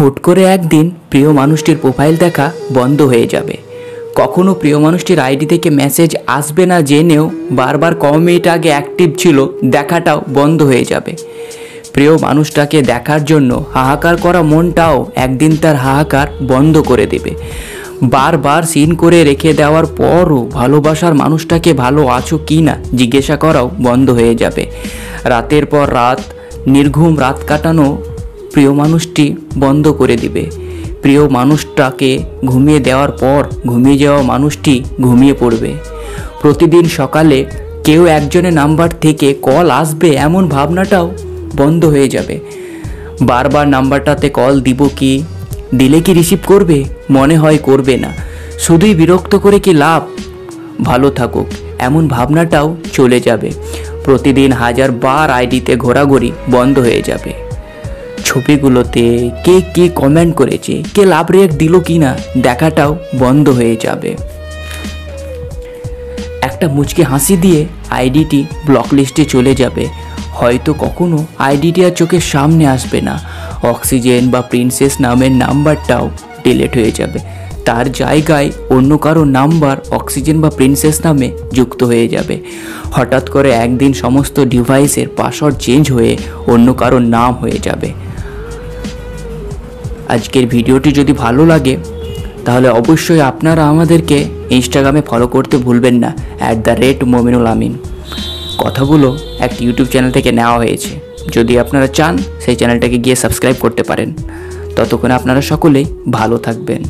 হুট করে একদিন প্রিয় মানুষটির প্রোফাইল দেখা বন্ধ হয়ে যাবে। কখনো প্রিয় মানুষটির আইডি থেকে মেসেজ আসবে না জেনেও বারবার ক মিনিট আগে অ্যাক্টিভ ছিল, দেখাটাও বন্ধ হয়ে যাবে। প্রিয় মানুষটাকে দেখার জন্য হাহাকার করা মনটাও একদিন তার হাহাকার বন্ধ করে দেবে। বারবার সিন করে রেখে দেওয়ার পরও ভালোবাসার মানুষটাকে ভালো আছো কি না জিজ্ঞাসা করাও বন্ধ হয়ে যাবে। রাতের পর রাত, নির্ঘুম রাত কাটানো প্রিয় মানুষটি বন্ধ করে দিবে। প্রিয় মানুষটাকে ঘুমিয়ে দেওয়ার পর ঘুমিয়ে যাওয়া মানুষটি ঘুমিয়ে পড়বে। প্রতিদিন সকালে কেউ একজনের নাম্বার থেকে কল আসবে এমন ভাবনাটাও বন্ধ হয়ে যাবে। বারবার নাম্বারটাতে কল দিব কি, দিলে কি রিসিভ করবে, মনে হয় করবে না। শুধুই বিরক্ত করে কি লাভ? ভালো থাকুক, এমন ভাবনাটাও চলে যাবে। প্রতিদিন হাজার বার আইডিতে ঘোরাঘুরি বন্ধ হয়ে যাবে। ছবিগুলোতে কে কে কমেন্ট করেছে, কে লাভ রিয়াক্ট দিল কি না দেখাটাও বন্ধ হয়ে যাবে। একটা মুচকে হাসি দিয়ে আইডিটি ব্লক লিস্টে চলে যাবে। হয়তো কখনো আইডিটি আর চোখের সামনে আসবে না। অক্সিজেন বা প্রিন্সেস নামের নাম্বারটাও ডিলেট হয়ে যাবে। তার জায়গায় অন্য কারও নাম্বার অক্সিজেন বা প্রিন্সেস নামে যুক্ত হয়ে যাবে। হঠাৎ করে একদিন সমস্ত ডিভাইসের পাসওয়ার্ড চেঞ্জ হয়ে অন্য কারোর নাম হয়ে যাবে। আজকের ভিডিওটি যদি ভালো লাগে, তাহলে অবশ্যই আপনারা আমাদেরকে ইনস্টাগ্রামে ফলো করতে ভুলবেন না at the rate Mominul Amin. কথাগুলো একটি ইউটিউব চ্যানেল থেকে নেওয়া হয়েছে। যদি আপনারা চান, সেই চ্যানেলটাকে গিয়ে সাবস্ক্রাইব করতে পারেন। ততক্ষণে আপনারা সকলেই ভালো থাকবেন।